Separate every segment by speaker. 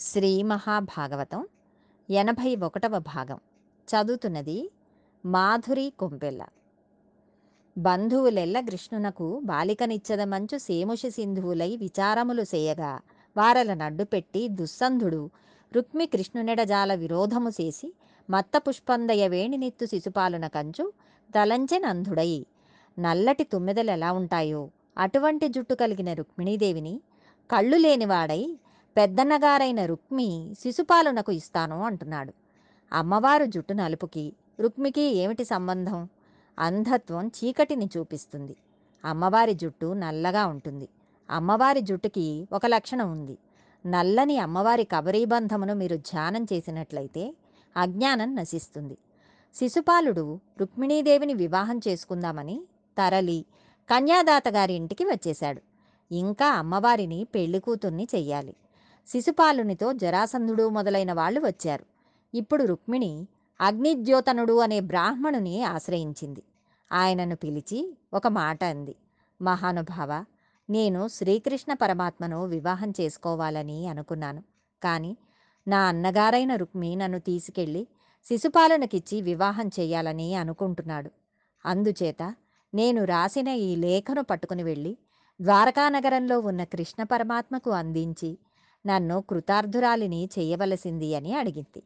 Speaker 1: శ్రీ మహాభాగవతం ఎనభై ఒకటవ భాగం. చదువుతున్నది మాధురి కొంపెల్ల. బంధువులెల్ల కృష్ణునకు బాలికనిచ్చద మంచు సేముషి సింధువులై విచారములు చేయగా వారల నడ్డు పెట్టి దుస్సంధుడు రుక్మి కృష్ణునెడజాల విరోధము చేసి మత్త పుష్పందయ వేణినిత్తు శిశుపాలున కంచు తలంచెనంధుడై నల్లటి తుమ్మెదలు ఎలా ఉంటాయో అటువంటి జుట్టు కలిగిన రుక్మిణీదేవిని కళ్ళు లేనివాడై పెద్దన్నగారైన రుక్మి శిశుపాలునకు ఇస్తాను అంటున్నాడు. అమ్మవారు జుట్టు నలుపుకి రుక్మికి ఏమిటి సంబంధం? అంధత్వం చీకటిని చూపిస్తుంది. అమ్మవారి జుట్టు నల్లగా ఉంటుంది. అమ్మవారి జుట్టుకి ఒక లక్షణం ఉంది. నల్లని అమ్మవారి కబరీబంధమును మీరు ధ్యానం చేసినట్లయితే అజ్ఞానం నశిస్తుంది. శిశుపాలుడు రుక్మిణీదేవిని వివాహం చేసుకుందామని తరలి కన్యాదాత గారి ఇంటికి వచ్చేశాడు. ఇంకా అమ్మవారిని పెళ్ళి కూతుర్ని చెయ్యాలి. శిశుపాలునితో జరాసంధుడు మొదలైన వాళ్ళు వచ్చారు. ఇప్పుడు రుక్మిణి అగ్నిద్యోతనుడు అనే బ్రాహ్మణుని ఆశ్రయించింది. ఆయనను పిలిచి ఒక మాట అంది. మహానుభావ నేను శ్రీకృష్ణ పరమాత్మను వివాహం చేసుకోవాలని అనుకున్నాను. కానీ నా అన్నగారైన రుక్మి నన్ను తీసుకెళ్ళి శిశుపాలనకిచ్చి వివాహం చేయాలని అనుకుంటున్నాడు. అందుచేత నేను రాసిన ఈ లేఖను పట్టుకుని వెళ్ళి ద్వారకానగరంలో ఉన్న కృష్ణ పరమాత్మకు అందించి నన్ను కృతార్థురాలిని చేయవలసింది అని అడిగింది.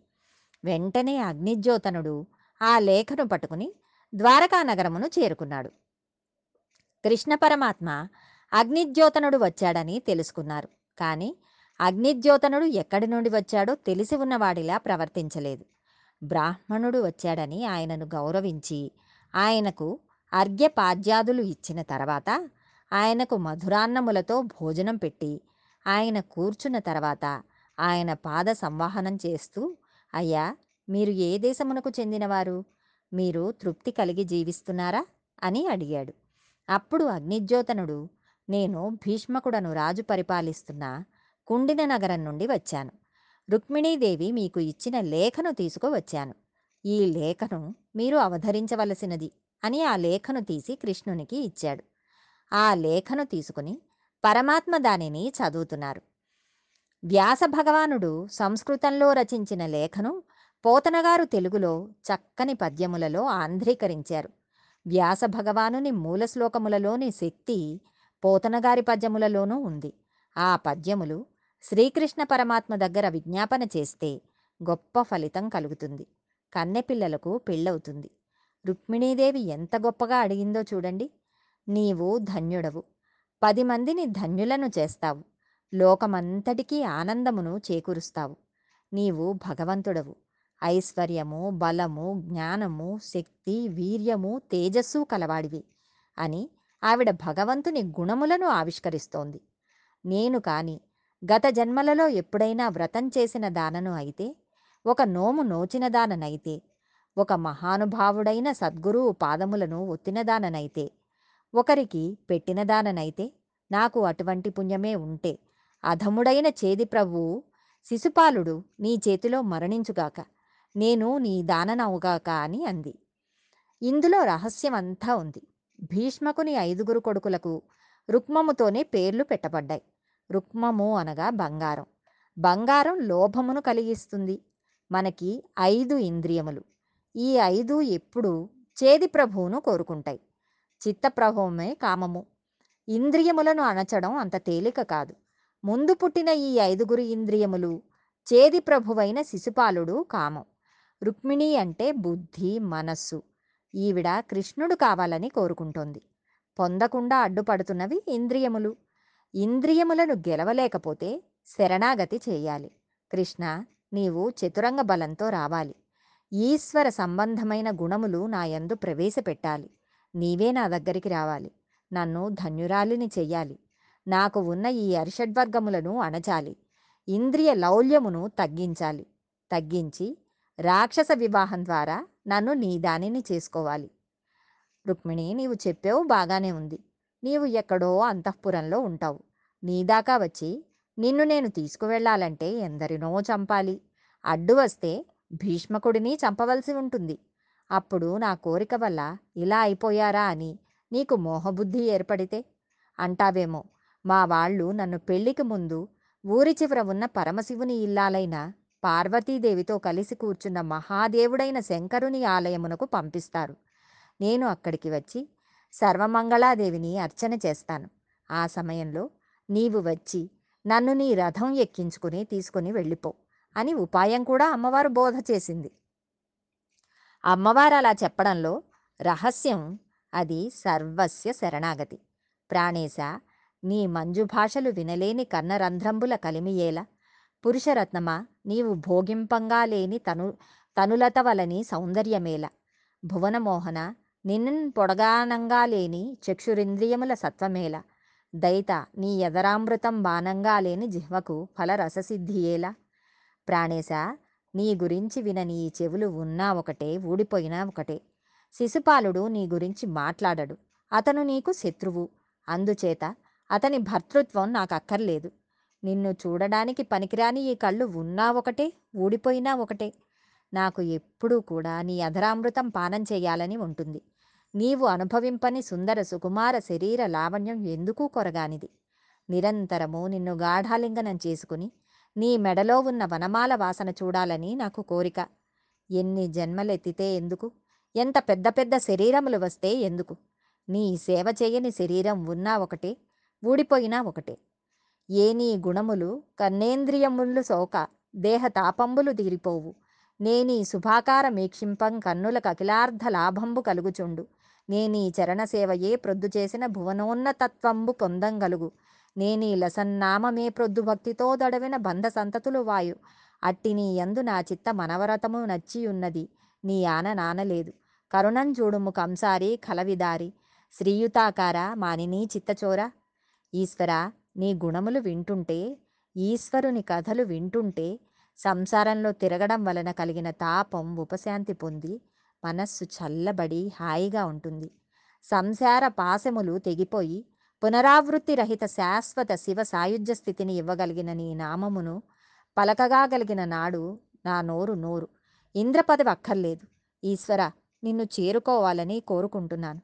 Speaker 1: వెంటనే అగ్నిజ్యోతనుడు ఆ లేఖను పట్టుకుని ద్వారకానగరమును చేరుకున్నాడు. కృష్ణ పరమాత్మ అగ్నిజ్యోతనుడు వచ్చాడని తెలుసుకున్నారు. కానీ అగ్నిజ్యోతనుడు ఎక్కడి నుండి వచ్చాడో తెలిసి ఉన్నవాడిలా ప్రవర్తించలేదు. బ్రాహ్మణుడు వచ్చాడని ఆయనను గౌరవించి ఆయనకు అర్ఘ్యపాద్యాదులు ఇచ్చిన తర్వాత ఆయనకు మధురాన్నములతో భోజనం పెట్టి ఆయన కూర్చున్న తర్వాత ఆయన పాద సంవాహనం చేస్తూ అయ్యా మీరు ఏ దేశమునకు చెందినవారు? మీరు తృప్తి కలిగి జీవిస్తున్నారా? అని అడిగాడు. అప్పుడు అగ్నిజ్యోతనుడు నేను భీష్మకుడను రాజు పరిపాలిస్తున్న కుండిన నగరం నుండి వచ్చాను. రుక్మిణీదేవి మీకు ఇచ్చిన లేఖను తీసుకువచ్చాను. ఈ లేఖను మీరు అవధరించవలసినది అని ఆ లేఖను తీసి కృష్ణునికి ఇచ్చాడు. ఆ లేఖను తీసుకుని పరమాత్మ దానిని చదువుతున్నారు. వ్యాస భగవానుడు సంస్కృతంలో రచించిన లేఖను పోతనగారు తెలుగులో చక్కని పద్యములలో ఆంధ్రీకరించారు. వ్యాస భగవానుని మూల శ్లోకములలోని శక్తి పోతనగారి పద్యములలోనూ ఉంది. ఆ పద్యములు శ్రీకృష్ణ పరమాత్మ దగ్గర విజ్ఞాపన చేస్తే గొప్ప ఫలితం కలుగుతుంది. కన్నెపిల్లలకు పెళ్ళవుతుంది. రుక్మిణీదేవి ఎంత గొప్పగా అడిగిందో చూడండి. నీవు ధన్యుడవు. పది మందిని ధన్యులను చేస్తావు. లోకమంతటికీ ఆనందమును చేకూరుస్తావు. నీవు భగవంతుడవు. ఐశ్వర్యము బలము జ్ఞానము శక్తి వీర్యము తేజస్సు కలవాడివి అని ఆవిడ భగవంతుని గుణములను ఆవిష్కరిస్తోంది. నేను కాని గత జన్మలలో ఎప్పుడైనా వ్రతం చేసిన దానను అయితే ఒక నోము నోచిన దాననైతే ఒక మహానుభావుడైన సద్గురువు పాదములను ఒత్తినదాననైతే ఒకరికి పెట్టిన దాననైతే నాకు అటువంటి పుణ్యమే ఉంటే. అధముడైన చేది ప్రభువు శిశుపాలుడు నీ చేతిలో మరణించుగాక నేను నీ దాననవుగాక అని అంది. ఇందులో రహస్యం అంతా ఉంది. భీష్మకుని ఐదుగురు కొడుకులకు రుక్మముతోనే పేర్లు పెట్టబడ్డాయి. రుక్మము అనగా బంగారం. బంగారం లోభమును కలిగిస్తుంది. మనకి ఐదు ఇంద్రియములు. ఈ ఐదు ఎప్పుడు చేది ప్రభువును కోరుకుంటాయి. చిత్తప్రభవమే కామము. ఇంద్రియములను అణచడం అంత తేలిక కాదు. ముందు పుట్టిన ఈ ఐదుగురు ఇంద్రియములు చేది ప్రభువైన శిశుపాలుడు కామం. రుక్మిణి అంటే బుద్ధి మనస్సు. ఈవిడ కృష్ణుడు కావాలని కోరుకుంటోంది. పొందకుండా అడ్డుపడుతున్నవి ఇంద్రియములు. ఇంద్రియములను గెలవలేకపోతే శరణాగతి చేయాలి. కృష్ణ నీవు చతురంగ బలంతో రావాలి. ఈశ్వర సంబంధమైన గుణములు నా యందు ప్రవేశపెట్టాలి. నీవే నా దగ్గరికి రావాలి. నన్ను ధన్యురాలిని చెయ్యాలి. నాకు ఉన్న ఈ అరిషడ్వర్గములను అణచాలి. ఇంద్రియ లౌల్యమును తగ్గించాలి. తగ్గించి రాక్షస వివాహం ద్వారా నన్ను నీ దానిని చేసుకోవాలి. రుక్మిణి నీవు చెప్పావు బాగానే ఉంది. నీవు ఎక్కడో అంతఃపురంలో ఉంటావు. నీ దాకా వచ్చి నిన్ను నేను తీసుకువెళ్ళాలంటే ఎందరినో చంపాలి. అడ్డు వస్తే భీష్మకుడిని చంపవలసి ఉంటుంది. అప్పుడు నా కోరిక వల్ల ఇలా అయిపోయారా అని నీకు మోహబుద్ధి ఏర్పడితే? అంటావేమో మా వాళ్ళు నన్ను పెళ్ళికి ముందు ఊరి చివర ఉన్న పరమశివుని ఇల్లాలైన పార్వతీదేవితో కలిసి కూర్చున్న మహాదేవుడైన శంకరుని ఆలయమునకు పంపిస్తారు. నేను అక్కడికి వచ్చి సర్వమంగళాదేవిని అర్చన చేస్తాను. ఆ సమయంలో నీవు వచ్చి నన్ను నీ రథం ఎక్కించుకుని తీసుకుని వెళ్ళిపో అని ఉపాయం కూడా అమ్మవారు బోధ చేసింది. అమ్మవారు అలా చెప్పడంలో రహస్యం అది సర్వస్య శరణాగతి. ప్రాణేశ నీ మంజు భాషలు వినలేని కన్నరంధ్రంబుల కలిమియేలా. పురుషరత్నమా నీవు భోగింపంగా లేని తను తనులత వలని సౌందర్యమేల. భువనమోహన నిన్ను పొడగానంగా లేని చక్షురింద్రియముల సత్వమేల. దైత నీ ఎదరామృతం బాణంగా లేని జిహ్వకు ఫలరససిద్ధియేలా. ప్రాణేశ నీ గురించి వినని ఈ చెవులు ఉన్నా ఒకటే ఊడిపోయినా ఒకటే. శిశుపాలుడు నీ గురించి మాట్లాడడు. అతను నీకు శత్రువు. అందుచేత అతని భర్తృత్వం నాకు అక్కర్లేదు నిన్ను చూడడానికి పనికిరాని ఈ కళ్ళు ఉన్నా ఒకటే ఊడిపోయినా ఒకటే. నాకు ఎప్పుడూ కూడా నీ అధరామృతం పానం చేయాలని ఉంటుంది. నీవు అనుభవింపని సుందర సుకుమార శరీర లావణ్యం ఎందుకు కొరగానిది? నిరంతరము నిన్ను గాఢాలింగనం చేసుకుని నీ మెడలో ఉన్న వనమాల వాసన చూడాలని నాకు కోరిక. ఎన్ని జన్మలెత్తితే ఎందుకు? ఎంత పెద్ద పెద్ద శరీరములు వస్తే ఎందుకు? నీ సేవ చేయని శరీరం ఉన్నా ఒకటే ఊడిపోయినా ఒకటే. ఏ నీ గుణములు కన్నేంద్రియములు సోక దేహ తాపంబులు తీరిపోవు. నేనీ శుభాకార మీక్షింపం కన్నులకు అఖిలార్థ లాభంబు కలుగుచుండు. నేనీ చరణసేవయే ప్రొద్దు చేసిన భువనోన్నతత్వంబు పొందంగలుగు. నేనీ లసన్నామమే ప్రొద్దు భక్తితో దడవిన బంధ సంతతులు వాయు. అట్టి నీ యందు నా చిత్త మనవరతము నచ్చియున్నది. నీ ఆన నానలేదు. కరుణం చూడుము కంసారి కలవిదారి. శ్రీయుతాకార మానినీ చిత్తచోర? ఈశ్వర నీ గుణములు వింటుంటే ఈశ్వరుని కథలు వింటుంటే సంసారంలో తిరగడం వలన కలిగిన తాపం ఉపశాంతి పొంది మనస్సు చల్లబడి హాయిగా ఉంటుంది. సంసార పాశములు తెగిపోయి పునరావృత్తి రహిత శాశ్వత శివ సాయుధ్య స్థితిని ఇవ్వగలిగిన నీ నామమును పలకగాగలిగిన నాడు నా నోరు నోరు. ఇంద్రపదవి అక్కర్లేదు. ఈశ్వర నిన్ను చేరుకోవాలని కోరుకుంటున్నాను.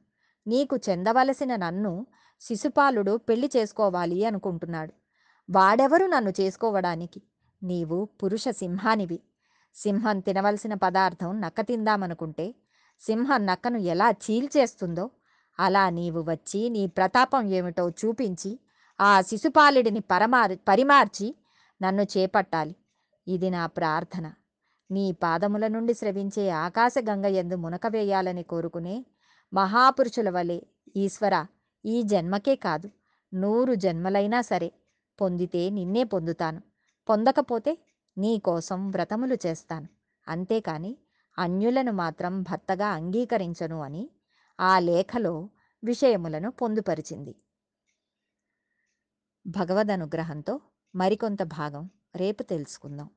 Speaker 1: నీకు చెందవలసిన నన్ను శిశుపాలుడు పెళ్ళి చేసుకోవాలి అనుకుంటున్నాడు. వాడెవరు నన్ను చేసుకోవడానికి? నీవు పురుష సింహానివి. సింహం తినవలసిన పదార్థం నక్క తిందామనుకుంటే సింహం నక్కను ఎలా చీల్చేస్తుందో అలా నీవు వచ్చి నీ ప్రతాపం ఏమిటో చూపించి ఆ శిశుపాలుడిని పరమార్ పరిమార్చి నన్ను చేపట్టాలి. ఇది నా ప్రార్థన. నీ పాదముల నుండి స్రవించే ఆకాశగంగ ఎందు మునక వేయాలని కోరుకునే మహాపురుషుల వలె ఈశ్వర ఈ జన్మకే కాదు నూరు జన్మలైనా సరే పొందితే నిన్నే పొందుతాను. పొందకపోతే నీ కోసం వ్రతములు చేస్తాను. అంతేకాని అన్యులను మాత్రం భర్తగా అంగీకరించను అని ఆ లేఖలో విషయములను పొందుపరిచింది. భగవద్ అనుగ్రహంతో మరికొంత భాగం రేపు తెలుసుకుందాం.